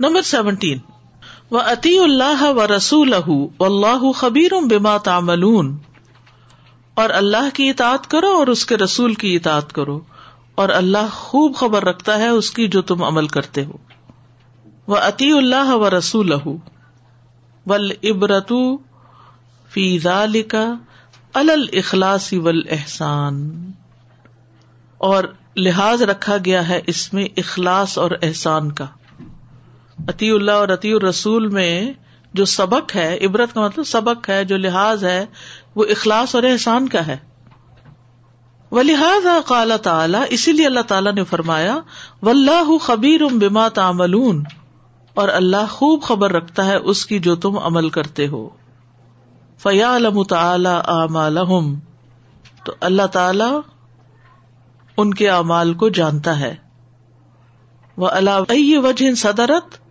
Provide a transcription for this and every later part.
Number seventeen. و عطی اللہ و رسول اللہ خبیر بما تعملون۔ اور اللہ کی اطاعت کرو اور اس کے رسول کی اطاعت کرو۔ اور اللہ خوب خبر رکھتا ہے اس کی جو تم عمل کرتے ہو۔ وہ عطی اللہ و رسول ول عبرت فیضا لکھا الاخلاص ول احسان اور لحاظ رکھا گیا ہے اس میں اخلاص اور احسان کا۔ عطی اللہ اور عطی الرسول میں جو سبق ہے، عبرت کا مطلب سبق ہے، جو لحاظ ہے، وہ اخلاص اور احسان کا ہے۔ وہ لحاظ قال تعالیٰ، اسی لیے اللہ تعالیٰ نے فرمایا و اللہ خبیر بما تعملون۔ اور اللہ خوب خبر رکھتا ہے اس کی جو تم عمل کرتے ہو۔ فیا علم تعالی تو اللہ تعالی ان کے اعمال کو جانتا ہے۔ وہ اللہ وجہ صدرت؟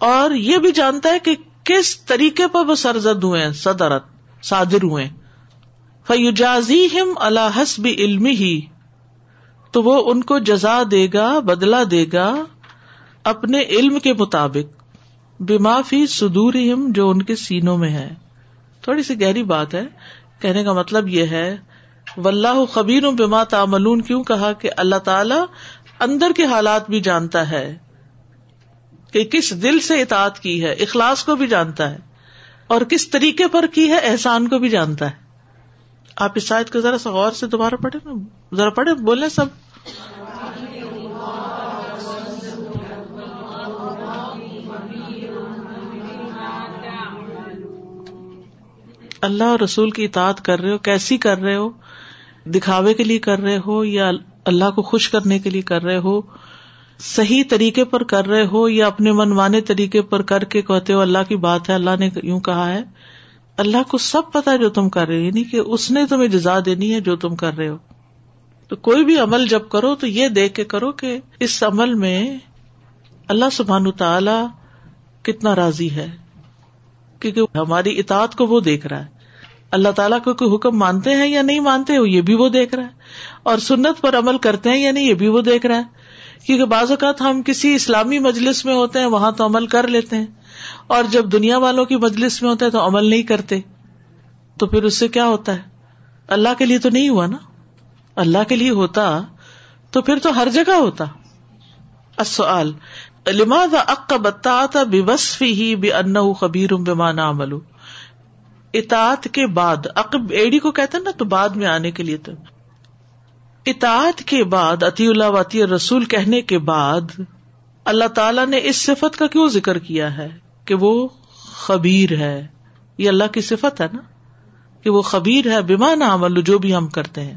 اور یہ بھی جانتا ہے کہ کس طریقے پر وہ سرزد ہوئے صدرت، صادر ہوئے فیوجازی ہم اللہ حسب علم ہی تو وہ ان کو جزا دے گا بدلا دے گا اپنے علم کے مطابق۔ بیمافی سدور جو ان کے سینوں میں ہے۔ تھوڑی سی گہری بات ہے۔ کہنے کا مطلب یہ ہے و خبیر بما تعملون۔ کیوں کہا کہ اللہ تعالی اندر کے حالات بھی جانتا ہے۔ کہ کس دل سے اطاعت کی ہے، اخلاص کو بھی جانتا ہے، اور کس طریقے پر کی ہے، احسان کو بھی جانتا ہے۔ آپ اس شاید کو ذرا سا غور سے دوبارہ پڑھے ذرا پڑھے بولے سب۔ اللہ اور رسول کی اطاعت کر رہے ہو، کیسی کر رہے ہو؟ دکھاوے کے لیے کر رہے ہو یا اللہ کو خوش کرنے کے لیے کر رہے ہو؟ صحیح طریقے پر کر رہے ہو یا اپنے منوانے طریقے پر کر کے کہتے ہو اللہ کی بات ہے، اللہ نے یوں کہا ہے، اللہ کو سب پتا جو تم کر رہے ہو یعنی کہ اس نے تمہیں جزا دینی ہے جو تم کر رہے ہو۔ تو کوئی بھی عمل جب کرو تو یہ دیکھ کے کرو کہ اس عمل میں اللہ سبحان تعالی کتنا راضی ہے۔ کیونکہ ہماری اطاعت کو وہ دیکھ رہا ہے۔ اللہ تعالیٰ کو کوئی حکم مانتے ہیں یا نہیں مانتے ہو، یہ بھی وہ دیکھ رہا ہے۔ اور سنت پر عمل کرتے ہیں یا نہیں، یہ بھی وہ دیکھ رہا ہے۔ کیونکہ بعض اوقات ہم کسی اسلامی مجلس میں ہوتے ہیں، وہاں تو عمل کر لیتے ہیں۔ اور جب دنیا والوں کی مجلس میں ہوتے ہیں تو عمل نہیں کرتے۔ تو پھر اس سے کیا ہوتا ہے؟ اللہ کے لیے تو نہیں ہوا نا؟ اللہ کے لیے ہوتا تو پھر تو ہر جگہ ہوتا۔ السؤال، لماذا عقب الطاعت بوصفه بانه خبير بما نعمل؟ اطاعت کے بعد، عقب ایڑی کو کہتے ہیں نا تو بعد میں آنے کے لیے تو۔ اطاعت کے بعد عطی اللہ وطی رسول کہنے کے بعد اللہ تعالی نے اس صفت کا کیوں ذکر کیا ہے کہ وہ خبیر ہے؟ یہ اللہ کی صفت ہے نا؟ کہ وہ خبیر ہے بیما نعمل، جو بھی ہم کرتے ہیں۔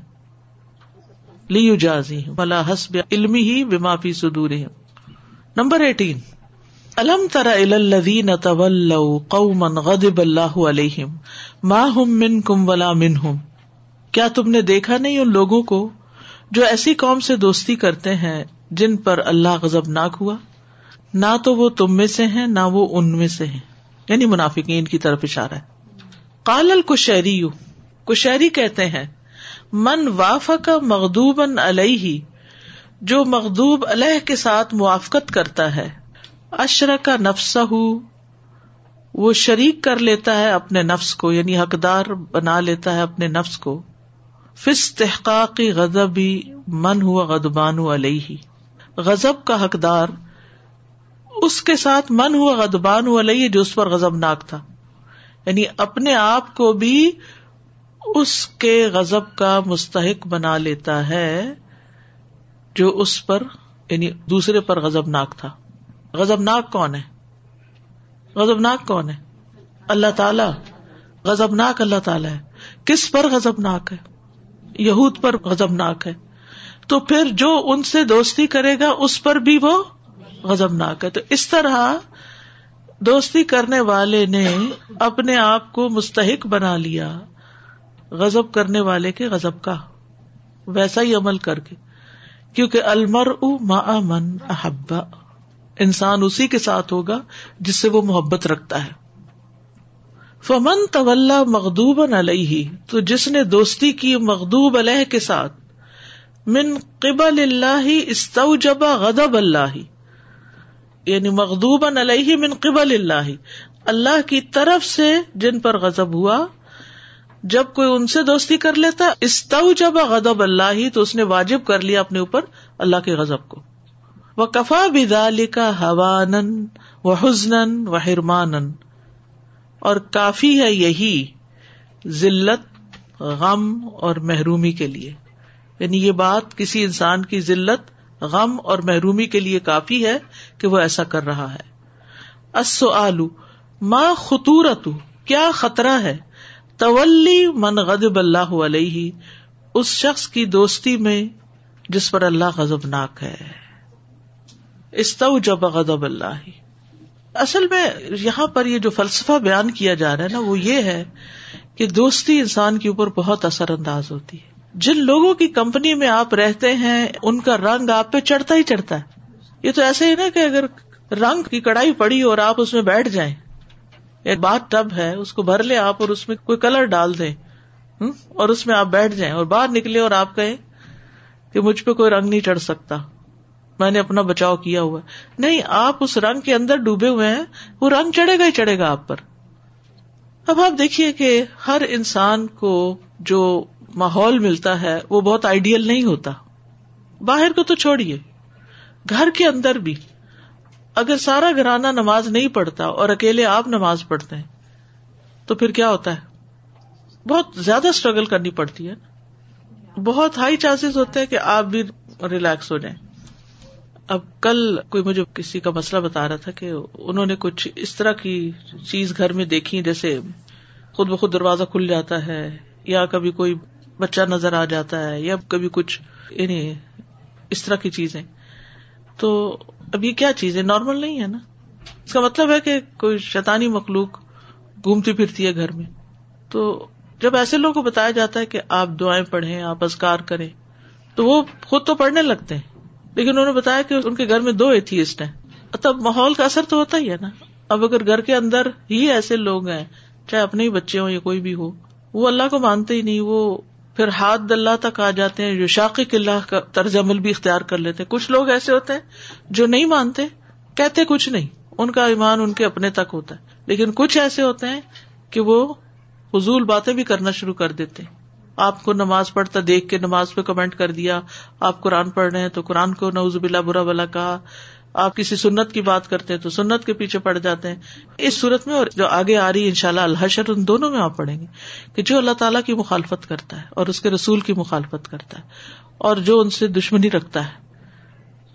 لیو جازی بلا حسب علمی ہی بیما فی صدور نمبر ایٹین۔ الم ترا الدین طول قومن غدب اللہ علیہم، ما ہم من کم ولا من ہم کیا تم نے دیکھا نہیں ان لوگوں کو؟ جو ایسی قوم سے دوستی کرتے ہیں جن پر اللہ غزب ناک ہوا، نہ تو وہ تم میں سے ہیں، نہ وہ ان میں سے ہیں۔ یعنی منافقین کی طرف اشارہ ہے۔ کال الکشری کشہری کہتے ہیں، من واف کا مغدوب علیہ، جو مغدوب علیہ کے ساتھ موافقت کرتا ہے اشر کا نفس وہ شریک کر لیتا ہے اپنے نفس کو یعنی حقدار بنا لیتا ہے اپنے نفس کو۔ فس تحقاقی غزب من ہوا غدبان علیہ۔ غزب کا حقدار اس کے ساتھ من ہوا غدبان علیہ جو اس پر غزب ناک تھا۔ یعنی اپنے آپ کو بھی اس کے غزب کا مستحق بنا لیتا ہے جو اس پر یعنی دوسرے پر غزب ناک تھا۔ غزب ناک کون ہے؟ غزب ناک کون ہے؟ اللہ تعالی۔ غزب ناک اللہ تعالی ہے۔ کس پر غزب ناک ہے؟ یہود پر غزب ناک ہے۔ تو پھر جو ان سے دوستی کرے گا، اس پر بھی وہ غزب ناک ہے۔ تو اس طرح دوستی کرنے والے نے اپنے آپ کو مستحق بنا لیا غزب کرنے والے کے غزب کا۔ ویسا ہی عمل کر کے۔ کیونکہ المر ما من احبا انسان اسی کے ساتھ ہوگا جس سے وہ محبت رکھتا ہے۔ فمن طول مغدوب علیہ، تو جس نے دوستی کی مغدوب علیہ کے ساتھ، من قبل اللہ استوجب غضب اللہ یعنی مغدوب علیہ من قبل اللہ اللہ کی طرف سے جن پر غزب ہوا، جب کوئی ان سے دوستی کر لیتا استو جب غدب اللہ، تو اس نے واجب کر لیا اپنے اوپر اللہ کے غزب کو۔ وہ کفا بدا لکھا حوان و حسن و حرمان اور کافی ہے یہی ذلت، غم اور محرومی کے لیے۔ یعنی یہ بات کسی انسان کی ذلت، غم اور محرومی کے لیے کافی ہے کہ وہ ایسا کر رہا ہے۔ اصو آلو ماں خطورت؟ کیا خطرہ ہے؟ تولی من غدب اللہ علیہ، اس شخص کی دوستی میں جس پر اللہ غزب ناک ہے۔ استو جب اللہ۔ اصل میں یہاں پر یہ جو فلسفہ بیان کیا جا رہا ہے نا، وہ یہ ہے کہ دوستی انسان کے اوپر بہت اثر انداز ہوتی ہے۔ جن لوگوں کی کمپنی میں آپ رہتے ہیں، ان کا رنگ آپ پہ چڑھتا ہی چڑھتا ہے۔ یہ تو ایسے ہی نا کہ اگر رنگ کی کڑائی پڑی اور آپ اس میں بیٹھ جائیں، ایک بات ٹب ہے، اس کو بھر لے آپ اور اس میں کوئی کلر ڈال دیں اور اس میں آپ بیٹھ جائیں اور باہر نکلے اور آپ کہیں کہ مجھ پہ کوئی رنگ نہیں چڑھ سکتا۔ میں نے اپنا بچاؤ کیا ہوا نہیں، آپ اس رنگ کے اندر ڈوبے ہوئے ہیں، وہ رنگ چڑھے گا ہی چڑھے گا آپ پر۔ اب آپ دیکھیے کہ ہر انسان کو جو ماحول ملتا ہے، وہ بہت آئیڈیل نہیں ہوتا۔ باہر کو تو چھوڑیے، گھر کے اندر بھی۔ اگر سارا گھرانہ نماز نہیں پڑھتا اور اکیلے آپ نماز پڑھتے ہیں، تو پھر کیا ہوتا ہے؟ بہت زیادہ اسٹرگل کرنی پڑتی ہے۔ بہت ہائی چانسز ہوتے ہیں کہ آپ بھی ریلیکس ہو جائیں۔ اب کل کوئی مجھے کسی کا مسئلہ بتا رہا تھا کہ انہوں نے کچھ اس طرح کی چیز گھر میں دیکھی جیسے خود بخود دروازہ کھل جاتا ہے یا کبھی کوئی بچہ نظر آ جاتا ہے یا کبھی کچھ یعنی اس طرح کی چیزیں۔ تو اب یہ کیا چیز ہے نارمل نہیں ہے نا؟ اس کا مطلب ہے کہ کوئی شیطانی مخلوق گھومتی پھرتی ہے گھر میں۔ تو جب ایسے لوگوں کو بتایا جاتا ہے کہ آپ دعائیں پڑھیں، آپ ازکار کریں، تو وہ خود تو پڑھنے لگتے ہیں۔ لیکن انہوں نے بتایا کہ ان کے گھر میں دو ایتھیسٹ ہیں۔ تب ماحول کا اثر تو ہوتا ہی ہے نا۔ اب اگر گھر کے اندر ہی ایسے لوگ ہیں، چاہے اپنے ہی بچے ہوں یا کوئی بھی ہو، وہ اللہ کو مانتے ہی نہیں، وہ پھر ہاتھ اللہ تک آ جاتے ہیں، جو شاقق اللہ کا طرز عمل بھی اختیار کر لیتے کچھ لوگ ایسے ہوتے ہیں جو نہیں مانتے، کہتے کچھ نہیں۔ ان کا ایمان ان کے اپنے تک ہوتا ہے۔ لیکن کچھ ایسے ہوتے ہیں کہ وہ فضول باتیں بھی کرنا شروع کر دیتے آپ کو نماز پڑھتا دیکھ کے نماز پہ کمنٹ کر دیا، آپ قرآن پڑھ رہے ہیں تو قرآن کو نوز بلا برا بلا کہا۔ آپ کسی سنت کی بات کرتے ہیں تو سنت کے پیچھے پڑ جاتے ہیں۔ اس صورت میں اور جو آگے آ رہی ہے ان شاء اللہ الحشر، ان دونوں میں آپ پڑھیں گے کہ جو اللہ تعالیٰ کی مخالفت کرتا ہے اور اس کے رسول کی مخالفت کرتا ہے اور جو ان سے دشمنی رکھتا ہے،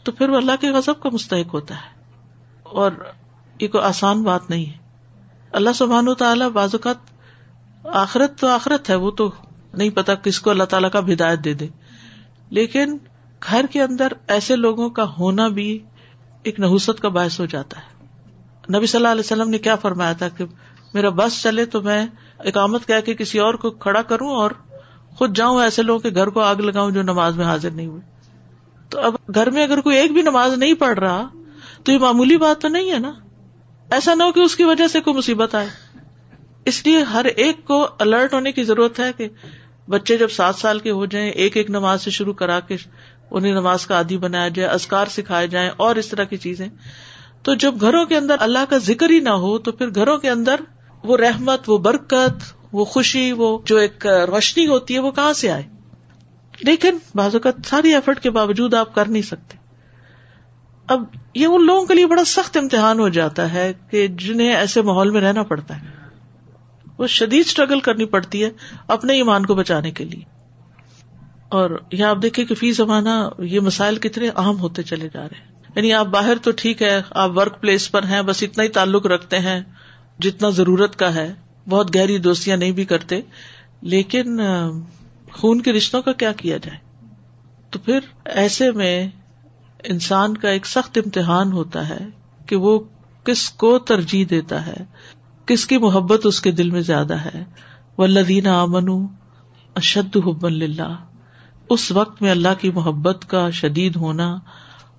تو پھر وہ اللہ کے غضب کا مستحق ہوتا ہے۔ اور یہ کوئی آسان بات نہیں ہے۔ اللہ سبحان و تعالیٰ بعض اوقات آخرت تو آخرت ہے، وہ تو نہیں پتا کس کو اللہ تعالیٰ کا ہدایت دے دے۔ لیکن گھر کے اندر ایسے لوگوں کا ہونا بھی ایک نحوست کا باعث ہو جاتا ہے۔ نبی صلی اللہ علیہ وسلم نے کیا فرمایا تھا کہ میرا بس چلے تو میں اقامت کہہ کے کسی اور کو کھڑا کروں اور خود جاؤں ایسے لوگوں کے گھر کو آگ لگاؤں جو نماز میں حاضر نہیں ہوئے۔ تو اب گھر میں اگر کوئی ایک بھی نماز نہیں پڑھ رہا، تو یہ معمولی بات تو نہیں ہے نا؟ ایسا نہ ہو کہ اس کی وجہ سے کوئی مصیبت آئے۔ اس لیے ہر ایک کو الرٹ ہونے کی ضرورت ہے کہ بچے جب سات سال کے ہو جائیں، ایک ایک نماز سے شروع کرا کے انہیں نماز کا عادی بنایا جائے ازکار سکھائے جائیں اور اس طرح کی چیزیں۔ تو جب گھروں کے اندر اللہ کا ذکر ہی نہ ہو، تو پھر گھروں کے اندر وہ رحمت، وہ برکت، وہ خوشی، وہ جو ایک روشنی ہوتی ہے، وہ کہاں سے آئے؟ لیکن بعض اوقات ساری ایفرٹ کے باوجود آپ کر نہیں سکتے۔ اب یہ ان لوگوں کے لیے بڑا سخت امتحان ہو جاتا ہے کہ جنہیں ایسے ماحول میں رہنا پڑتا ہے۔ وہ شدید اسٹرگل کرنی پڑتی ہے اپنے ایمان کو بچانے کے لیے۔ اور یہاں آپ دیکھیں کہ فی زمانہ یہ مسائل کتنے اہم ہوتے چلے جا رہے ہیں۔ یعنی آپ باہر تو ٹھیک ہے، آپ ورک پلیس پر ہیں، بس اتنا ہی تعلق رکھتے ہیں جتنا ضرورت کا ہے۔ بہت گہری دوستیاں نہیں بھی کرتے، لیکن خون کے رشتوں کا کیا کیا جائے؟ تو پھر ایسے میں انسان کا ایک سخت امتحان ہوتا ہے کہ وہ کس کو ترجیح دیتا ہے؟ کس کی محبت اس کے دل میں زیادہ ہے؟ ولدین امن اشد حب اللہ اس وقت میں اللہ کی محبت کا شدید ہونا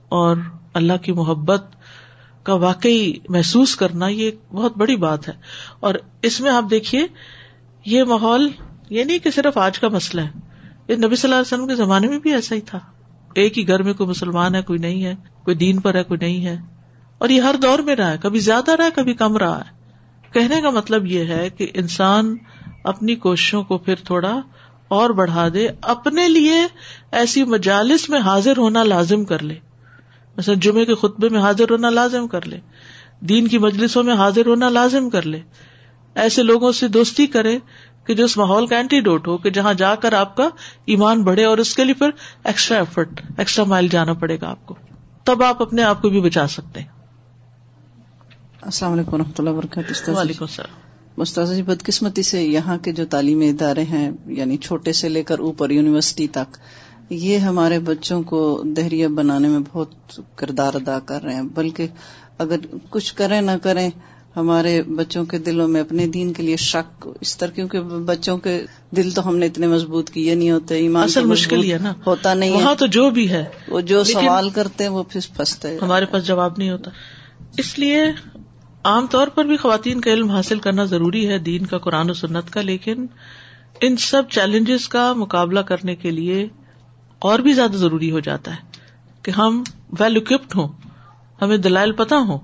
اور اللہ کی محبت کا واقعی محسوس کرنا یہ بہت بڑی بات ہے۔ اور اس میں آپ دیکھیے، یہ ماحول یہ نہیں کہ صرف آج کا مسئلہ ہے۔ یہ نبی صلی اللہ علیہ وسلم کے زمانے میں بھی ایسا ہی تھا۔ ایک ہی گھر میں کوئی مسلمان ہے، کوئی نہیں ہے، کوئی دین پر ہے، کوئی نہیں ہے۔ اور یہ ہر دور میں رہا ہے، کبھی زیادہ رہا ہے، کبھی کم رہا ہے۔ کہنے کا مطلب یہ ہے کہ انسان اپنی کوششوں کو پھر تھوڑا اور بڑھا دے، اپنے لیے ایسی مجالس میں حاضر ہونا لازم کر لے۔ مثلا جمعے کے خطبے میں حاضر ہونا لازم کر لے، دین کی مجلسوں میں حاضر ہونا لازم کر لے۔ ایسے لوگوں سے دوستی کرے کہ جو اس ماحول کا اینٹیڈوٹ ہو، کہ جہاں جا کر آپ کا ایمان بڑھے اور اس کے لیے پھر ایکسٹرا ایفرٹ ایکسٹرا مائل جانا پڑے گا آپ کو۔ تب آپ اپنے آپ کو بھی بچا سکتے ہیں۔ السلام علیکم و رحمۃ اللہ وبرکاتہ وعلیکم السلام۔ مستاذ جی بدقسمتی سے یہاں کے جو تعلیمی ادارے ہیں یعنی چھوٹے سے لے کر اوپر یونیورسٹی تک یہ ہمارے بچوں کو دہریہ بنانے میں بہت کردار ادا کر رہے ہیں۔ بلکہ اگر کچھ کریں نہ کریں ہمارے بچوں کے دلوں میں اپنے دین کے لیے شک اس طرح کیونکہ بچوں کے دل تو ہم نے اتنے مضبوط کیے نہیں ہوتے ایمان اصل مشکل ہی ہے نا۔ ہوتا نہیں وہاں تو جو بھی ہے وہ جو سوال کرتے ہیں وہ پھر پھنستے ہمارے پاس جواب نہیں ہوتا۔ اس لیے عام طور پر بھی خواتین کا علم حاصل کرنا ضروری ہے، دین کا، قرآن و سنت کا، لیکن ان سب چیلنجز کا مقابلہ کرنے کے لیے اور بھی زیادہ ضروری ہو جاتا ہے کہ ہم ویل اکوپڈ ہوں، ہمیں دلائل پتہ ہوں۔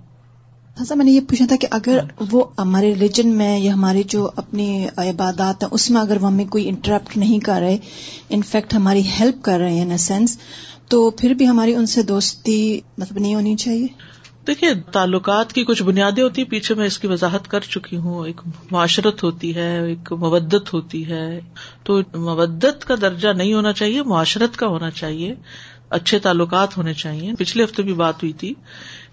ہاں میں نے یہ پوچھا تھا کہ اگر وہ ہمارے ریلیجن میں یا ہماری جو اپنی عبادات ہیں، اس میں اگر وہ ہمیں کوئی انٹرپٹ نہیں کر رہے انفیکٹ ہماری ہیلپ کر رہے ہیں ان سینس تو پھر بھی ہماری ان سے دوستی مطلب نہیں ہونی چاہیے؟ دیکھیے، تعلقات کی کچھ بنیادیں ہوتی ہیں، پیچھے میں اس کی وضاحت کر چکی ہوں۔ ایک معاشرت ہوتی ہے، ایک مبدت ہوتی ہے۔ تو مبدت کا درجہ نہیں ہونا چاہیے، معاشرت کا ہونا چاہیے۔ اچھے تعلقات ہونے چاہیے۔ پچھلے ہفتے بھی بات ہوئی تھی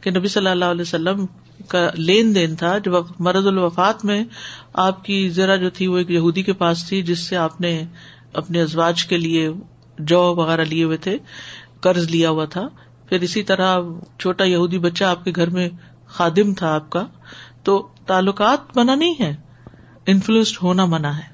کہ نبی صلی اللہ علیہ وسلم کا لین دین تھا۔ جو مرد الوفات میں آپ کی ذرا جو تھی، وہ ایک یہودی کے پاس تھی، جس سے آپ نے اپنے ازواج کے لیے جو وغیرہ لیے ہوئے تھے، قرض لیا ہوا تھا۔ پھر اسی طرح چھوٹا یہودی بچہ آپ کے گھر میں خادم تھا آپ کا، تو تعلقات منع نہیں ہے انفلوئنسڈ ہونا منع ہے۔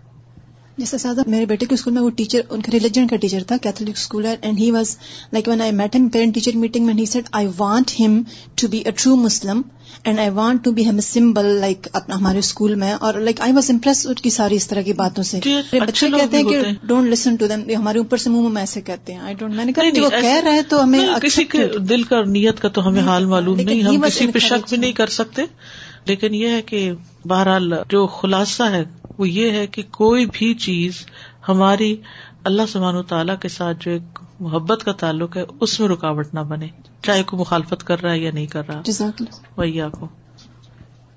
جیسے سادہ میرے بیٹے کے اسکول میں وہ ٹیچر ان کا ریلیجن کا ٹیچر تھا کیتھولک اسکول ہے and he was like when I met him parent teacher meeting میں said I want him to be a true Muslim and I want to be a symbol like اپنا ہمارے اسکول میں. اور like I was impress کی ساری اس طرح کی باتوں سے۔ بچے کہتے ہیں کہ ڈونٹ لسن ٹو دم ہمارے اوپر سے منہ میں ایسے کہتے ہیں۔ آئی ڈونٹ میں نے کہا وہ کہہ رہے تو ہمیں کسی کے دل کا نیت کا تو ہمیں حال معلوم نہیں ہم کسی پہ شک بھی نہیں کر سکتے۔ لیکن یہ ہے کہ بہرحال جو خلاصہ ہے وہ یہ ہے کہ کوئی بھی چیز ہماری اللہ سبحان و تعالیٰ کے ساتھ جو ایک محبت کا تعلق ہے اس میں رکاوٹ نہ بنے۔ چاہے کوئی مخالفت کر رہا ہے یا نہیں کر رہا۔ وہی آپ کو۔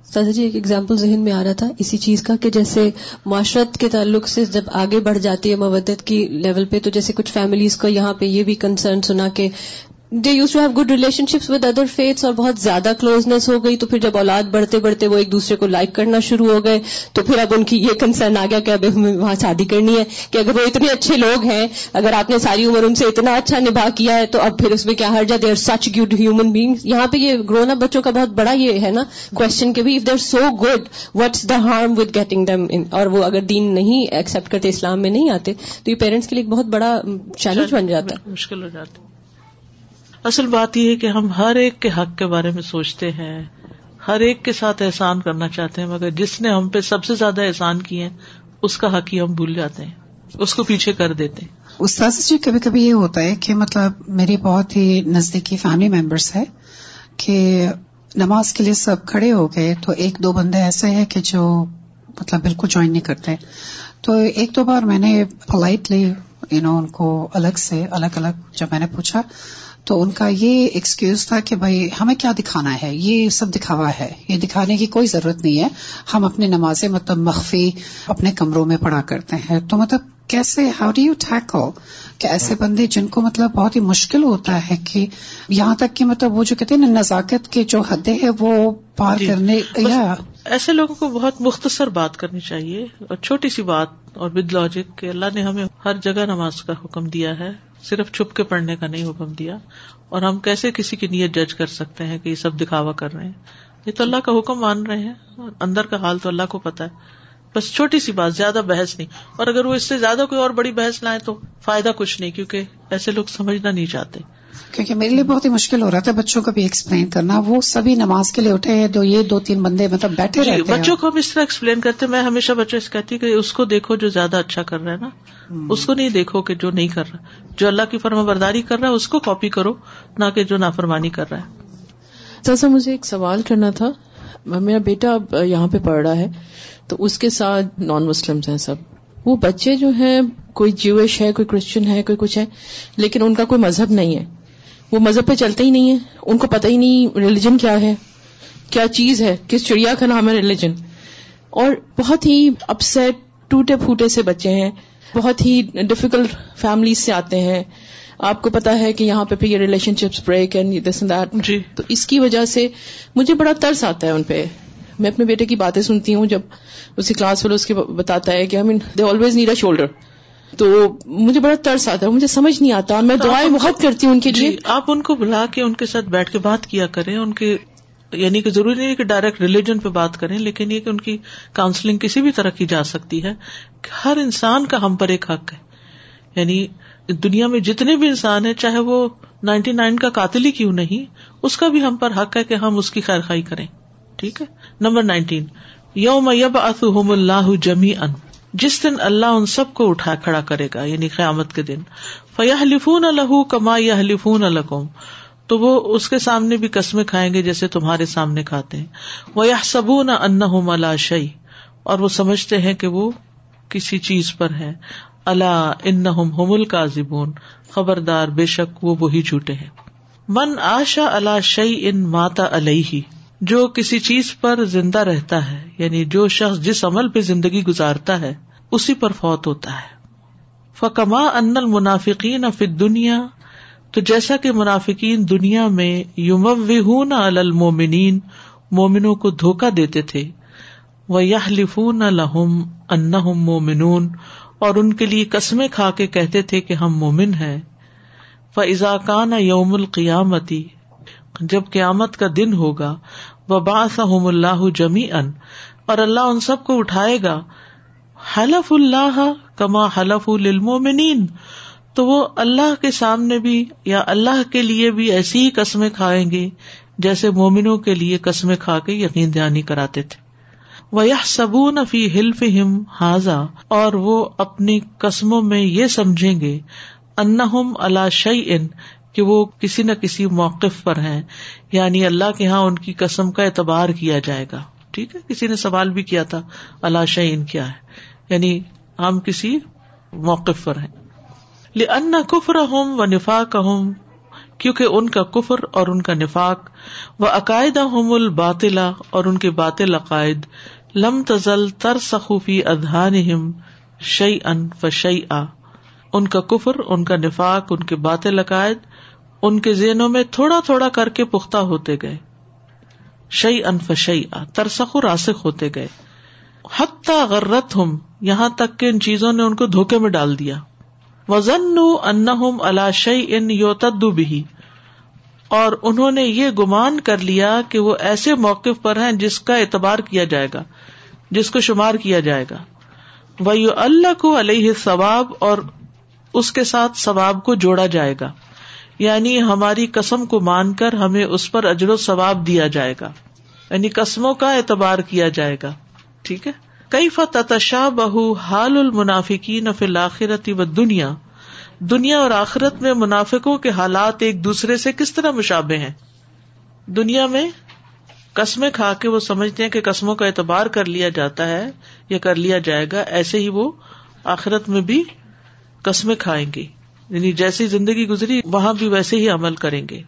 سادہ جی ایک ایگزامپل ذہن میں آ رہا تھا اسی چیز کا کہ جیسے معاشرت کے تعلق سے جب آگے بڑھ جاتی ہے مودت کی لیول پہ تو جیسے کچھ فیملیز کو یہاں پہ یہ بھی کنسرن سنا کہ they used to have good relationships with other faiths اور بہت زیادہ کلوزنس ہو گئی تو پھر جب اولاد بڑھتے بڑھتے وہ ایک دوسرے کو لائک کرنا شروع ہو گئے تو پھر اب ان کی یہ کنسرن آ گیا کہ اب ہمیں وہاں شادی کرنی ہے کہ اگر وہ اتنے اچھے لوگ ہیں اگر آپ نے ساری عمر ان سے اتنا اچھا نبھا کیا ہے تو اب پھر اس میں کیا ہر جاتے سچ گڈ ہیومن بینگ یہاں پہ یہ گرونا بچوں کا بہت بڑا یہ ہے نا کوشچن کہ if there so good what's the harm with getting them اور وہ اگر دین نہیں ایکسپٹ کرتے اسلام میں نہیں آتے تو یہ پیرنٹس کے لیے بہت بڑا چیلنج بن جاتا ہے۔ مشکل ہو جاتا اصل بات یہ ہے کہ ہم ہر ایک کے حق کے بارے میں سوچتے ہیں، ہر ایک کے ساتھ احسان کرنا چاہتے ہیں، مگر جس نے ہم پہ سب سے زیادہ احسان کیے ہیں اس کا حق ہی ہم بھول جاتے ہیں، اس کو پیچھے کر دیتے ہیں۔ استاذ جی کبھی کبھی یہ ہوتا ہے کہ مطلب میری بہت ہی نزدیکی فیملی ممبرس ہے کہ نماز کے لیے سب کھڑے ہو گئے، تو ایک دو بندے ایسے ہیں کہ جو مطلب بالکل جوائن نہیں کرتے۔ تو ایک دو بار میں نے پولائٹلی یو نو ان کو الگ سے الگ الگ جب میں نے پوچھا تو ان کا یہ ایکسکیوز تھا کہ بھائی ہمیں کیا دکھانا ہے؟ یہ سب دکھاوا ہے۔ یہ دکھانے کی کوئی ضرورت نہیں ہے۔ ہم اپنی نمازیں مطلب مخفی اپنے کمروں میں پڑھا کرتے ہیں۔ تو مطلب کیسے ہاؤ ڈو یو ٹیکل کہ ایسے بندے جن کو مطلب بہت ہی مشکل ہوتا ہے کہ یہاں تک کہ مطلب وہ جو کہتے ہیں نا نزاکت کے جو حدیں ہیں وہ پار جی کرنے یا ایسے لوگوں کو بہت مختصر بات کرنی چاہیے اور چھوٹی سی بات اور ود لاجک کہ اللہ نے ہمیں ہر جگہ نماز کا حکم دیا ہے۔ صرف چھپ کے پڑھنے کا نہیں حکم دیا اور ہم کیسے کسی کی نیت جج کر سکتے ہیں کہ یہ سب دکھاوا کر رہے ہیں؟ یہ تو اللہ کا حکم مان رہے ہیں اندر کا حال تو اللہ کو پتا ہے۔ بس چھوٹی سی بات، زیادہ بحث نہیں۔ اور اگر وہ اس سے زیادہ کوئی اور بڑی بحث لائے تو فائدہ کچھ نہیں، کیونکہ ایسے لوگ سمجھنا نہیں چاہتے۔ کیونکہ میرے لیے بہت ہی مشکل ہو رہا تھا بچوں کو بھی ایکسپلین کرنا۔ وہ سبھی نماز کے لیے اٹھے ہیں جو یہ دو تین بندے مطلب بیٹھے جی، رہتے بچوں کو ہم اس طرح ایکسپلین کرتے میں ہمیشہ بچوں سے کہتی کہ اس کو دیکھو جو زیادہ اچھا کر رہا ہے نا۔ اس کو نہیں دیکھو کہ جو نہیں کر رہا۔ جو اللہ کی فرما برداری کر رہا ہے اس کو کاپی کرو نہ کہ جو نافرمانی کر رہا ہے۔ سر مجھے ایک سوال کرنا تھا۔ میرا بیٹا اب یہاں پہ پڑھ رہا ہے تو اس کے ساتھ نان مسلم ہیں سب۔ وہ بچے جو ہیں کوئی جیوش ہے کوئی کرسچن ہے کوئی کچھ ہے لیکن ان کا کوئی مذہب نہیں ہے۔ وہ مذہب پہ چلتے ہی نہیں ہے ان کو پتہ ہی نہیں ریلیجن کیا ہے کیا چیز ہے کس چڑیا کا نام ہے ریلیجن اور بہت ہی اپسٹ ٹوٹے پھوٹے سے بچے ہیں۔ بہت ہی ڈفیکلٹ فیملیز سے آتے ہیں۔ آپ کو پتا ہے کہ یہاں پہ یہ relationships break and this that جی۔ تو اس کی وجہ سے مجھے بڑا ترس آتا ہے ان پہ۔ میں اپنے بیٹے کی باتیں سنتی ہوں جب اسی کلاس اس کے بتاتا ہے کہ I mean they always need a shoulder تو مجھے بڑا ترس آتا ہے مجھے سمجھ نہیں آتا میں دعائیں بہت کرتی ہوں ان کے لیے۔ جی، آپ ان کو بلا کے ان کے ساتھ بیٹھ کے بات کیا کریں ان کے یعنی کہ ضروری نہیں کہ ڈائریکٹ ریلیجن پہ بات کریں لیکن یہ کہ ان کی کاؤنسلنگ کسی بھی طرح کی جا سکتی ہے۔ ہر انسان کا ہم پر ایک حق ہے۔ یعنی دنیا میں جتنے بھی انسان ہیں چاہے وہ نائنٹی نائن کا قاتل ہی کیوں نہیں اس کا بھی ہم پر حق ہے کہ ہم اس کی خیر خائی کریں۔ ٹھیک ہے؟ Number nineteen. یوم یب اللہ جمی ان جس دن اللہ ان سب کو اٹھا کھڑا کرے گا یعنی قیامت کے دن۔ فیا لفون الح کما یا لفون القوم تو وہ اس کے سامنے بھی قسمیں کھائیں گے جیسے تمہارے سامنے کھاتے ہیں۔ وہ یا سبو نہ ان شعی اور وہ سمجھتے ہیں کہ وہ کسی چیز پر ہے اللہ ان ہومل کا زبون خبردار، بے شک وہ وہی جھوٹے ہیں۔ من آشا اللہ شعی ان ماتا علیہ جو کسی چیز پر زندہ رہتا ہے یعنی جو شخص جس عمل پہ زندگی گزارتا ہے، اسی پر فوت ہوتا ہے۔ فکما ان المنافقین فت دنیا تو جیسا کہ منافقین دنیا میں یوم المومنین مومنوں کو دھوکا دیتے تھے۔ وہ یہ لفون لہم ان مومنون اور ان کے لیے قسمیں کھا کے کہتے تھے کہ ہم مومن ہیں۔ فضا کان یوم القیامتی جب قیامت کا دن ہوگا وہ باس اللہ جمی ان اور اللہ ان سب کو اٹھائے گا، حلف اللہ کما حلف المومنین تو وہ اللہ کے سامنے بھی یا اللہ کے لیے بھی ایسی ہی قسمیں کھائیں گے، جیسے مومنوں کے لیے قسمیں کھا کے یقین دہانی کراتے تھے۔ وہ یہ سبون فی حلف ہم حاضا اور وہ اپنی قسموں میں یہ سمجھیں گے ان اللہ شعی ان کہ وہ کسی نہ کسی موقف پر ہیں۔ یعنی اللہ کے یہاں ان کی قسم کا اعتبار کیا جائے گا۔ ٹھیک ہے؟ کسی نے سوال بھی کیا تھا، اللہ شعین کیا ہے؟ یعنی ہم کسی موقف پر ہیں۔ ان کفر ہوں و نفاق ہوں کیونکہ ان کا کفر اور ان کا نفاق و عقائد ہم الباطلا اور ان کے باطل عقائد، لم تزل تر سخوفی ادہان شعی ان فشئی آ ان کا کفر، ان کا نفاق، ان کے باطل عقائد، ان کے ذہنوں میں تھوڑا تھوڑا کر کے پختہ ہوتے گئے۔ شعی ان فشئی آ ترسخ راسخ ہوتے گئے۔ حتیٰ غرت ہم یہاں تک کہ ان چیزوں نے ان کو دھوکے میں ڈال دیا۔ وزن ان علاشئی ان یوتد بھی اور انہوں نے یہ گمان کر لیا کہ وہ ایسے موقف پر ہیں جس کا اعتبار کیا جائے گا، جس کو شمار کیا جائے گا۔ وہ اللہ کو علیہ ثواب اور اس کے ساتھ ثواب کو جوڑا جائے گا۔ یعنی ہماری قسم کو مان کر ہمیں اس پر اجر و ثواب دیا جائے گا۔ یعنی قسموں کا اعتبار کیا جائے گا۔ ٹھیک ہے؟ کئی فتشا بہ حال المنافقی نفل آخرتی و دنیا؟ دنیا اور آخرت میں منافقوں کے حالات ایک دوسرے سے کس طرح مشابے ہیں؟ دنیا میں قسمیں کھا کے وہ سمجھتے ہیں کہ قسموں کا اعتبار کر لیا جاتا ہے یا کر لیا جائے گا، ایسے ہی وہ آخرت میں بھی قسمیں کھائیں گے۔ یعنی جیسی زندگی گزری، وہاں بھی ویسے ہی عمل کریں گے۔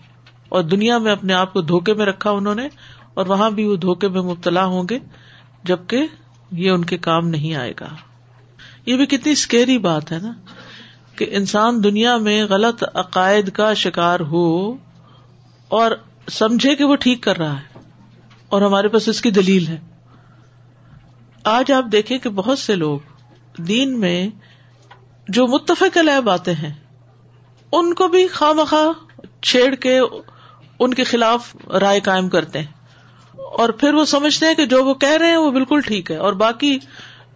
اور دنیا میں اپنے آپ کو دھوکے میں رکھا انہوں نے، اور وہاں بھی وہ دھوکے میں مبتلا ہوں گے، جبکہ یہ ان کے کام نہیں آئے گا۔ یہ بھی کتنی اسکیری بات ہے نا، کہ انسان دنیا میں غلط عقائد کا شکار ہو اور سمجھے کہ وہ ٹھیک کر رہا ہے، اور ہمارے پاس اس کی دلیل ہے۔ آج آپ دیکھیں کہ بہت سے لوگ دین میں جو متفق علیہ باتیں ہیں، ان کو بھی خواہ مخواہ چھیڑ کے ان کے خلاف رائے قائم کرتے ہیں۔ اور پھر وہ سمجھتے ہیں کہ جو وہ کہہ رہے ہیں وہ بالکل ٹھیک ہے۔ اور باقی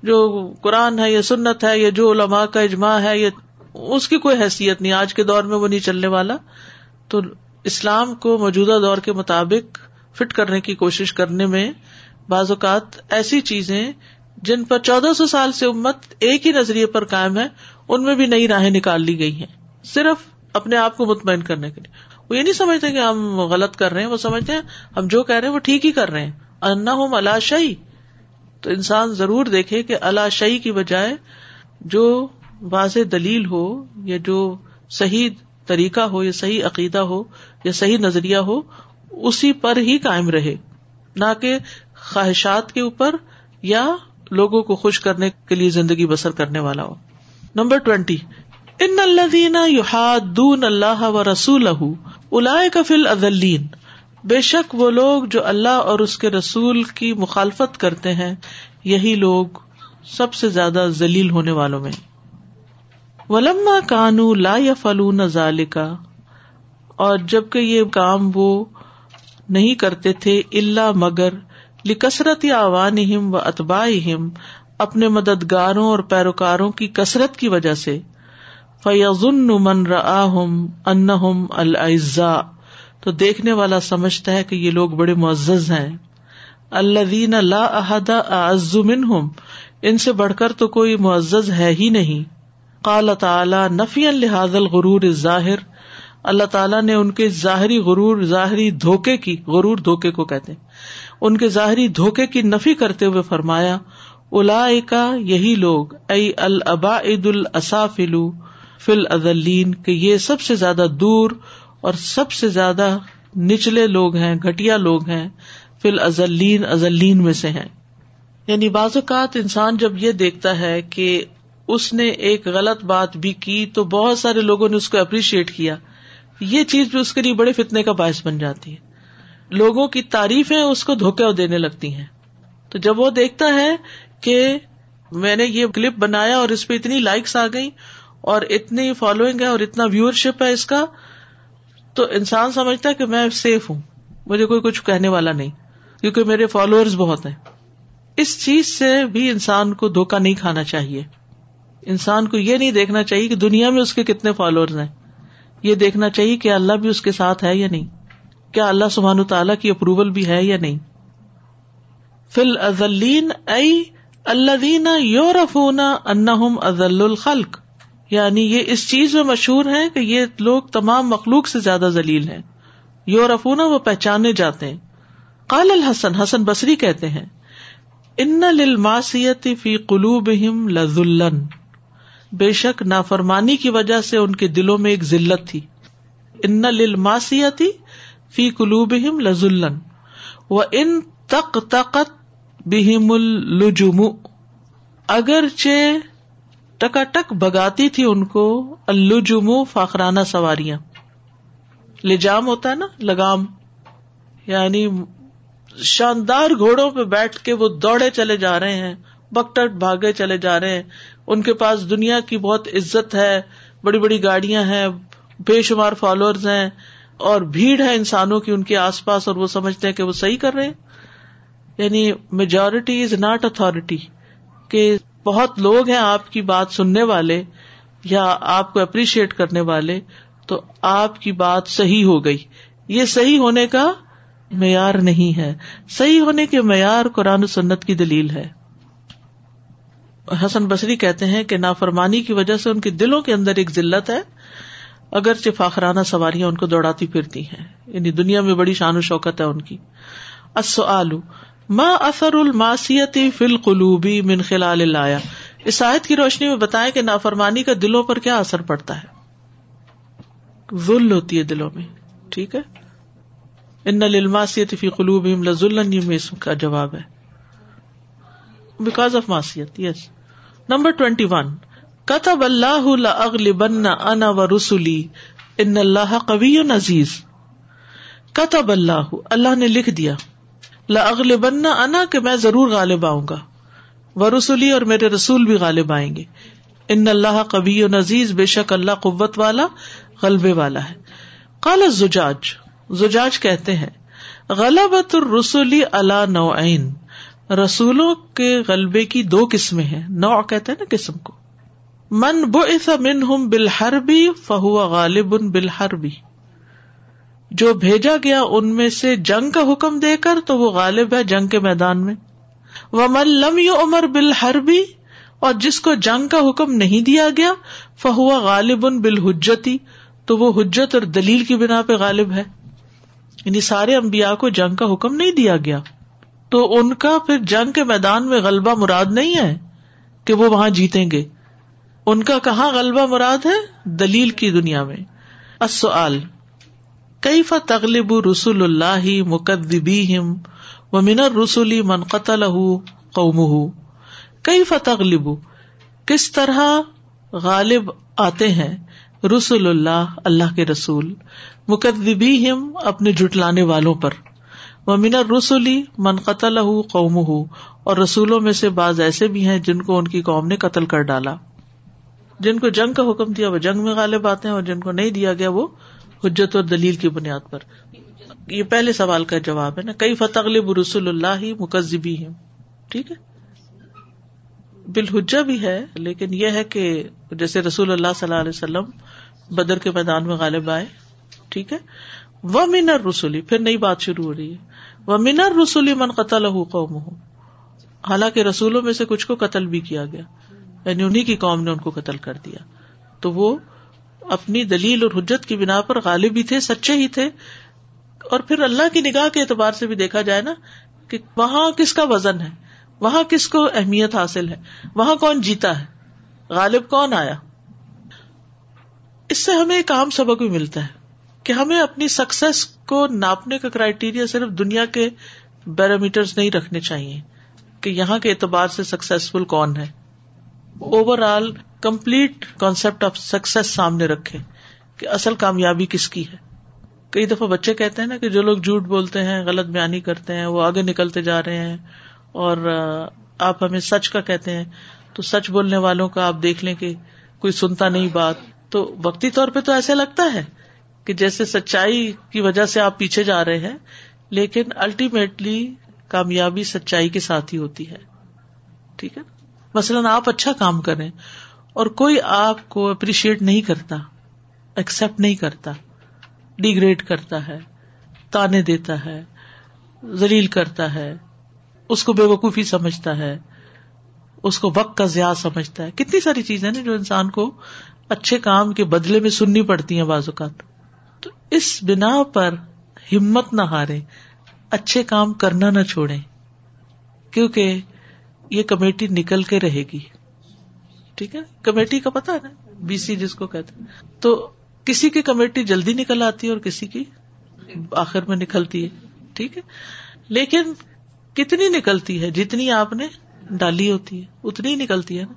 جو قرآن ہے، یا سنت ہے، یا جو علماء کا اجماع ہے، یا اس کی کوئی حیثیت نہیں۔ آج کے دور میں وہ نہیں چلنے والا۔ تو اسلام کو موجودہ دور کے مطابق فٹ کرنے کی کوشش کرنے میں بعض اوقات ایسی چیزیں جن پر چودہ سو سال سے امت ایک ہی نظریے پر قائم ہے ان میں بھی نئی راہیں نکال لی گئی ہیں، صرف اپنے آپ کو مطمئن کرنے کے لیے۔ وہ یہ نہیں سمجھتے کہ ہم غلط کر رہے ہیں، وہ سمجھتے ہیں ہم جو کہہ رہے ہیں وہ ٹھیک ہی کر رہے ہیں۔ انا ہوں الاشائی تو انسان ضرور دیکھے کہ الاشائی کی بجائے جو واضح دلیل ہو یا جو صحیح طریقہ ہو یا صحیح عقیدہ ہو یا صحیح نظریہ ہو، اسی پر ہی قائم رہے۔ نہ کہ خواہشات کے اوپر یا لوگوں کو خوش کرنے کے لیے زندگی بسر کرنے والا ہو۔ Number twenty. ان اللہ اللہ و رسول کفل ادلین بے شک وہ لوگ جو اللہ اور اس کے رسول کی مخالفت کرتے ہیں، یہی لوگ سب سے زیادہ ذلیل ہونے والوں میں۔ ولما کانو لا یا فلون ذالکا اور جبکہ یہ کام وہ نہیں کرتے تھے اللہ مگر لکثرت یا عوان و اتبا اپنے مددگاروں اور پیروکاروں کی کثرت کی وجہ سے فیضن من رآہم انہم العزا تو دیکھنے والا سمجھتا ہے کہ یہ لوگ بڑے معزز ہیں۔ اللہ دین اللہ احدا اعز منہم ان سے بڑھ کر تو کوئی معزز ہے ہی نہیں۔ قال تعالی نفی الحاظ الغرور ظاہر اللہ تعالیٰ نے ان کے ظاہری غرور، ظاہری دھوکے کی، غرور دھوکے کو کہتے ہیں۔ ان کے ظاہری دھوکے کی نفی کرتے ہوئے فرمایا الا یہی لوگ ائی البا عید الصافلو فل ازلین کہ یہ سب سے زیادہ دور اور سب سے زیادہ نچلے لوگ ہیں گٹیا لوگ ہیں فل ازلین ازلین میں سے ہیں۔ یعنی بعض اوقات انسان جب یہ دیکھتا ہے کہ اس نے ایک غلط بات بھی کی، تو بہت سارے لوگوں نے اس کو اپریشیٹ کیا۔ یہ چیز بھی اس کے لیے بڑے فتنے کا باعث بن جاتی ہے۔ لوگوں کی تعریفیں اس کو دھوکے دینے لگتی ہیں۔ تو جب وہ دیکھتا ہے کہ میں نے یہ کلپ بنایا اور اس پہ اتنی لائکس آ گئی اور اتنی فالوئنگ ہے اور اتنا ویور شپ ہے اس کا، تو انسان سمجھتا ہے کہ میں سیف ہوں، مجھے کوئی کچھ کہنے والا نہیں، کیونکہ میرے فالوئر بہت ہیں۔ اس چیز سے بھی انسان کو دھوکا نہیں کھانا چاہیے۔ انسان کو یہ نہیں دیکھنا چاہیے کہ دنیا میں اس کے کتنے فالوئر ہیں۔ یہ دیکھنا چاہیے کہ اللہ بھی اس کے ساتھ ہے یا نہیں۔ کیا اللہ سبحان تعالیٰ کی اپروول بھی ہے یا نہیں۔ فل ازلین ائی اللہ یورفون انہم ازل الخلق یعنی یہ اس چیز میں مشہور ہے کہ یہ لوگ تمام مخلوق سے زیادہ ذلیل ہیں۔ یورفون وہ پہچانے جاتے ہیں۔ قال الحسن، حسن بصری کہتے ہیں، ان للماسیت فی قلوبہم لذلن۔ بے شک نافرمانی کی وجہ سے ان کے دلوں میں ایک ذلت تھی۔ ان للماسیتی فی قلوب لذلن۔ و ان تق تقت بہم الجم اگرچہ ٹکا ٹک بگاتی تھی ان کو الجم فاخرانہ سواریاں۔ لجام ہوتا ہے نا، لگام۔ یعنی شاندار گھوڑوں پہ بیٹھ کے وہ دوڑے چلے جا رہے ہیں بکٹ بھاگے چلے جا رہے ہیں۔ ان کے پاس دنیا کی بہت عزت ہے، بڑی بڑی گاڑیاں ہیں، بے شمار فالوئر ہیں، اور بھیڑ ہے انسانوں کی ان کے آس پاس اور وہ سمجھتے ہیں کہ وہ صحیح کر رہے ہیں۔ یعنی میجورٹی از ناٹ اتارٹی کہ بہت لوگ ہیں آپ کی بات سننے والے یا آپ کو اپریشیٹ کرنے والے، تو آپ کی بات صحیح ہو گئی۔ یہ صحیح ہونے کا معیار نہیں ہے۔ صحیح ہونے کے معیار قرآن و سنت کی دلیل ہے۔ حسن بصری کہتے ہیں کہ نافرمانی کی وجہ سے ان کے دلوں کے اندر ایک ذلت ہے۔ اگرچہ فاخرانہ سواریاں ان کو دوڑاتی پھرتی ہیں۔ یعنی دنیا میں بڑی شان و شوکت ہے ان کی۔ آلو ماں اثر الماسیتی فل قلوبی من خلال لایا اس آیت کی روشنی میں بتائیں کہ نافرمانی کا دلوں پر کیا اثر پڑتا ہے۔ ذل ہوتی ہے دلوں میں، ٹھیک ہے؟ ان للماسیت فی قلوب لذلن، یہ اس کا جواب ہے۔ بیکاز آف ماسیت یس نمبر ٹوینٹی ون کتب اللہ اغلبن انا و رسولی ان اللہ قوی عزیز کتب اللہ اللہ نے لکھ دیا۔ لاغلبن انا کہ میں ضرور غالب آؤں گا۔ و رسولی اور میرے رسول بھی غالب آئیں گے۔ ان اللہ قبی و نزیز بے شک اللہ قوت والا، غلبے والا ہے۔ کال زجاج زجاج کہتے ہیں، غلبت الرسولی اللہ نوعین رسولوں کے غلبے کی دو قسمیں ہیں۔ نو کہتے ہیں نا قسم کو۔ من بو من ہم بلحر بھی فہو غالب ان بلحر بھی جو بھیجا گیا ان میں سے جنگ کا حکم دے کر تو وہ غالب ہے جنگ کے میدان میں۔ وہ من لم یو عمر بلحر بھی اور جس کو جنگ کا حکم نہیں دیا گیا فہو غالب ان بالحجتی تو وہ حجت اور دلیل کی بنا پہ غالب ہے۔ یعنی سارے امبیا کو جنگ کا حکم نہیں دیا گیا۔ تو ان کا پھر جنگ کے میدان میں غلبہ مراد نہیں ہے کہ وہ وہاں جیتیں گے۔ ان کا کہاں غلبہ مراد ہے؟ دلیل کی دنیا میں۔ السؤال۔ کئی تغلب رسول اللہ مقدبیم و منر رسولی من قتل قوم کئی فتغلب کس طرح غالب آتے ہیں رسول اللہ اللہ کے رسول مقدبی ہم اپنے جٹلانے والوں پر؟ وہ منر رسولی من قتل قوم اور رسولوں میں سے بعض ایسے بھی ہیں جن کو ان کی قوم نے قتل کر ڈالا۔ جن کو جنگ کا حکم دیا، وہ جنگ میں غالب آتے ہیں، اور جن کو نہیں دیا گیا، وہ حجت اور دلیل کی بنیاد پر۔ یہ پہلے سوال کا جواب ہے نا۔ کئی فتح رسول اللہ ہی مکزبی ہیں ٹھیک ہے؟ بالحجا بھی ہے، لیکن یہ ہے کہ جیسے رسول اللہ صلی اللہ علیہ وسلم بدر کے میدان میں غالب آئے۔ ٹھیک ہے؟ وہ منر رسولی پھر نئی بات شروع ہو رہی ہے۔ وہ منر رسولی من قتل قوم ہوں حالانکہ رسولوں میں سے کچھ کو قتل بھی کیا گیا۔ یعنی انہیں کی قوم نے ان کو قتل کر دیا۔ تو وہ اپنی دلیل اور حجت کی بنا پر غالب بھی تھے، سچے ہی تھے۔ اور پھر اللہ کی نگاہ کے اعتبار سے بھی دیکھا جائے نا کہ وہاں کس کا وزن ہے؟ وہاں کس کو اہمیت حاصل ہے؟ وہاں کون جیتا ہے؟ غالب کون آیا؟ اس سے ہمیں ایک عام سبق بھی ملتا ہے کہ ہمیں اپنی سکسیس کو ناپنے کا کرائٹیریا صرف دنیا کے بیرومیٹر نہیں رکھنے چاہیے کہ یہاں کے اعتبار سے سکسیسفل کون ہے۔ Overall complete concept of success سامنے رکھے کہ اصل کامیابی کس کی ہے۔ کئی دفعہ بچے کہتے ہیں نا کہ جو لوگ جھوٹ بولتے ہیں، غلط بیانی کرتے ہیں، وہ آگے نکلتے جا رہے ہیں۔ اور آپ ہمیں سچ کا کہتے ہیں، تو سچ بولنے والوں کا آپ دیکھ لیں کہ کوئی سنتا نہیں بات۔ تو وقتی طور پہ تو ایسا لگتا ہے کہ جیسے سچائی کی وجہ سے آپ پیچھے جا رہے ہیں، لیکن الٹیمیٹلی کامیابی سچائی کے ساتھ ہی ہوتی ہے۔ ٹھیک ہے۔ مثلاً آپ اچھا کام کریں اور کوئی آپ کو اپریشیٹ نہیں کرتا ایکسپٹ نہیں کرتا ڈیگریڈ کرتا ہے، تانے دیتا ہے زلیل کرتا ہے، اس کو بے وقوفی سمجھتا ہے، اس کو وقت کا زیادہ سمجھتا ہے۔ کتنی ساری چیزیں نا جو انسان کو اچھے کام کے بدلے میں سننی پڑتی ہیں بعض اوقات۔ تو اس بنا پر ہمت نہ ہارے اچھے کام کرنا نہ چھوڑے کیونکہ یہ کمیٹی نکل کے رہے گی۔ ٹھیک ہے؟ کمیٹی کا پتا ہے نا؟ بی سی جس کو کہتے تو کسی کی کمیٹی جلدی نکل آتی ہے اور کسی کی آخر میں نکلتی ہے۔ ٹھیک ہے؟ لیکن کتنی نکلتی ہے؟ جتنی آپ نے ڈالی ہوتی ہے۔ اتنی ہی نکلتی ہے نا۔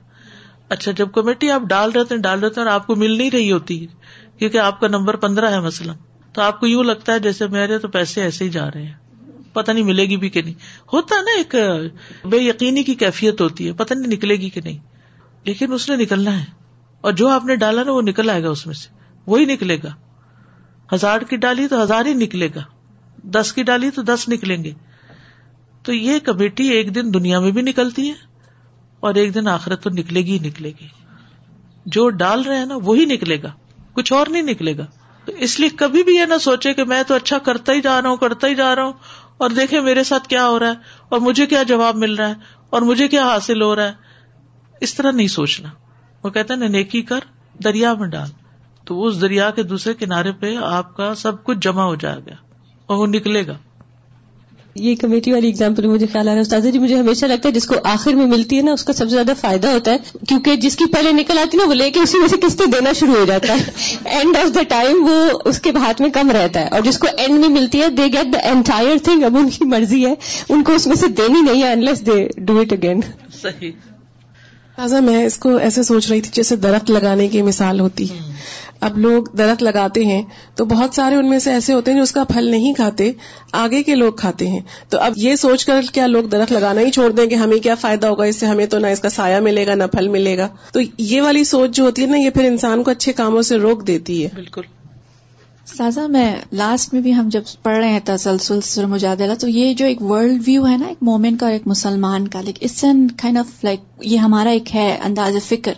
اچھا جب کمیٹی آپ ڈال رہتے ہیں، ڈال رہتے ہیں اور آپ کو مل نہیں رہی ہوتی ہے کیونکہ آپ کا نمبر پندرہ ہے مثلاً، تو آپ کو یوں لگتا ہے جیسے میرے تو پیسے ایسے ہی جا رہے ہیں۔ پتہ نہیں ملے گی بھی کہ نہیں۔ ہوتا ہے نا ایک بے یقینی کی کیفیت ہوتی ہے، پتہ نہیں نکلے گی کہ نہیں۔ لیکن اس نے نکلنا ہے۔ اور جو آپ نے ڈالا نا، وہ نکل آئے گا اس میں سے۔ وہی نکلے گا۔ ہزار کی ڈالی تو ہزار ہی نکلے گا۔ دس کی ڈالی تو دس نکلیں گے۔ تو یہ کمیٹی ایک دن دنیا میں بھی نکلتی ہے اور ایک دن آخرت تو نکلے گی ہی نکلے گی۔ جو ڈال رہے ہیں نا، وہی نکلے گا۔ کچھ اور نہیں نکلے گا۔ تو اس لیے کبھی بھی یہ نہ سوچے کہ میں تو اچھا کرتا ہی جا رہا ہوں، کرتا ہی جا رہا ہوں۔ اور دیکھے میرے ساتھ کیا ہو رہا ہے، اور مجھے کیا جواب مل رہا ہے، اور مجھے کیا حاصل ہو رہا ہے۔ اس طرح نہیں سوچنا۔ وہ کہتے ہیں نیکی کر، دریا میں ڈال۔ تو اس دریا کے دوسرے کنارے پہ آپ کا سب کچھ جمع ہو جائے گا اور وہ نکلے گا۔ یہ کمیٹی والی اگزامپل مجھے خیال آ رہا ہے استاد جی مجھے ہمیشہ لگتا ہے جس کو آخر میں ملتی ہے نا اس کا سب سے زیادہ فائدہ ہوتا ہے کیونکہ جس کی پہلے نکل آتی ہے نا وہ لے کے اسی میں سے قسطیں دینا شروع ہو جاتا ہے۔ اینڈ آف دا ٹائم وہ اس کے ہاتھ میں کم رہتا ہے۔ اور جس کو اینڈ میں ملتی ہے they get the entire thing اب ان کی مرضی ہے۔ ان کو اس میں سے دینی نہیں ہے unless they do it again صحیح۔ تازہ میں اس کو ایسے سوچ رہی تھی جیسے درخت لگانے کی مثال ہوتی۔ ہے اب لوگ درخت لگاتے ہیں تو بہت سارے ان میں سے ایسے ہوتے ہیں جو اس کا پھل نہیں کھاتے، آگے کے لوگ کھاتے ہیں۔ تو اب یہ سوچ کر کیا لوگ درخت لگانا ہی چھوڑ دیں کہ ہمیں کیا فائدہ ہوگا، اس سے ہمیں تو نہ اس کا سایہ ملے گا، نہ پھل ملے گا۔ تو یہ والی سوچ جو ہوتی ہے نا، یہ پھر انسان کو اچھے کاموں سے روک دیتی ہے۔ بالکل۔ سازا، میں لاسٹ میں بھی ہم جب پڑھ رہے ہیں تسلسل، سر مجادلہ، تو یہ جو ایک ورلڈ ویو ہے نا، ایک مومن کا اور ایک مسلمان کا لیکن اس سے کائنڈ آف لائک یہ ہمارا ایک ہے انداز فکر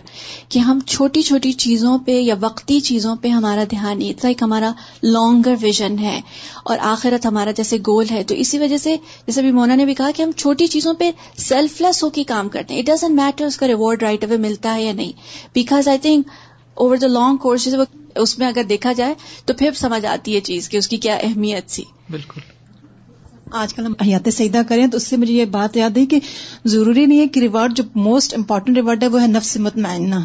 کہ ہم چھوٹی چھوٹی چیزوں پہ یا وقتی چیزوں پہ ہمارا دھیان نہیں لائک ہمارا لانگر ویژن ہے اور آخرت ہمارا جیسے گول ہے۔ تو اسی وجہ سے جیسے بھی مونا نے بھی کہا کہ ہم چھوٹی چیزوں پہ سیلف لیس ہو کے کام کرتے ہیں۔ اٹ ڈزنٹ میٹر اس کا ریوارڈ رائٹ اوے ملتا ہے یا نہیں۔ Because I think over the long course اس میں اگر دیکھا جائے تو پھر سمجھ آتی ہے چیز کہ اس کی کیا اہمیت تھی۔ بالکل۔ آج کل ہم حیات سیدہ کریں تو اس سے مجھے یہ بات یاد ہے کہ ضروری نہیں ہے کہ ریوارڈ جو موسٹ امپورٹنٹ ریوارڈ ہے وہ ہے نفس مطمئنہ۔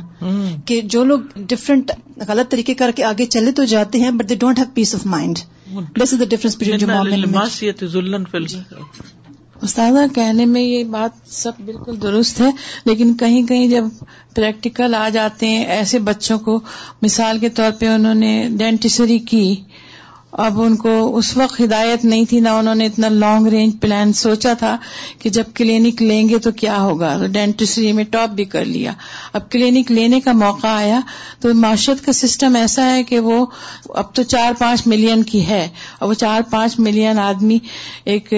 کہ جو لوگ ڈفرینٹ غلط طریقے کر کے آگے چلے تو جاتے ہیں but they don't have peace of mind this is the difference استاذہ، کہنے میں یہ بات سب بالکل درست ہے، لیکن کہیں کہیں جب پریکٹیکل آ جاتے ہیں ایسے بچوں کو، مثال کے طور پہ انہوں نے ڈینٹیسری کی اب ان کو اس وقت ہدایت نہیں تھی، نہ انہوں نے اتنا لانگ رینج پلان سوچا تھا کہ جب کلینک لیں گے تو کیا ہوگا؟ ڈینٹسٹری میں ٹاپ بھی کر لیا۔ اب کلینک لینے کا موقع آیا تو معاشرت کا سسٹم ایسا ہے کہ وہ اب تو چار پانچ ملین کی ہے۔ اور وہ چار پانچ ملین آدمی ایک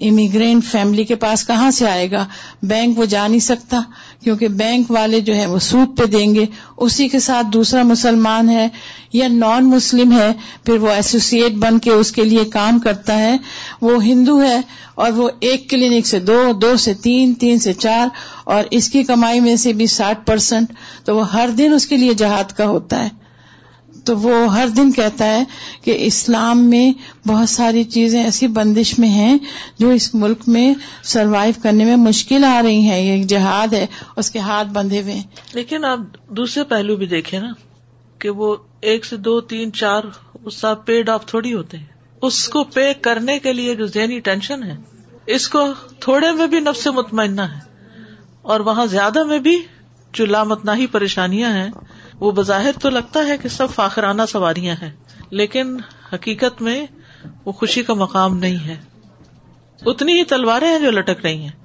امیگرینٹ فیملی کے پاس کہاں سے آئے گا؟ بینک وہ جا نہیں سکتا کیونکہ بینک والے جو ہے وہ سود پہ دیں گے۔ اسی کے ساتھ دوسرا مسلمان ہے یا نان مسلم ہے، پھر وہ ایسوسی ایسوسیٹ بن کے اس کے لیے کام کرتا ہے، وہ ہندو ہے اور وہ ایک کلینک سے دو دو سے تین تین سے چار اور اس کی کمائی میں سے بھی ساٹھ پرسینٹ تو وہ ہر دن اس کے لیے جہاد کا ہوتا ہے۔ تو وہ ہر دن کہتا ہے کہ اسلام میں بہت ساری چیزیں ایسی بندش میں ہیں جو اس ملک میں سروائو کرنے میں مشکل آ رہی ہیں۔ یہ جہاد ہے، اس کے ہاتھ بندھے ہوئے لیکن آپ دوسرے پہلو بھی دیکھیں نا کہ وہ ایک سے دو، تین، چار اس پیڈ آف تھوڑی ہوتے ہیں۔ اس کو پے کرنے کے لیے جو ذہنی ٹینشن ہے، اس کو تھوڑے میں بھی نفس مطمئنہ ہے۔ اور وہاں زیادہ میں بھی جو لامتنا ہی پریشانیاں ہیں، وہ بظاہر تو لگتا ہے کہ سب فاخرانہ سواریاں ہیں، لیکن حقیقت میں وہ خوشی کا مقام نہیں ہے۔ اتنی ہی تلواریں ہیں جو لٹک رہی ہیں۔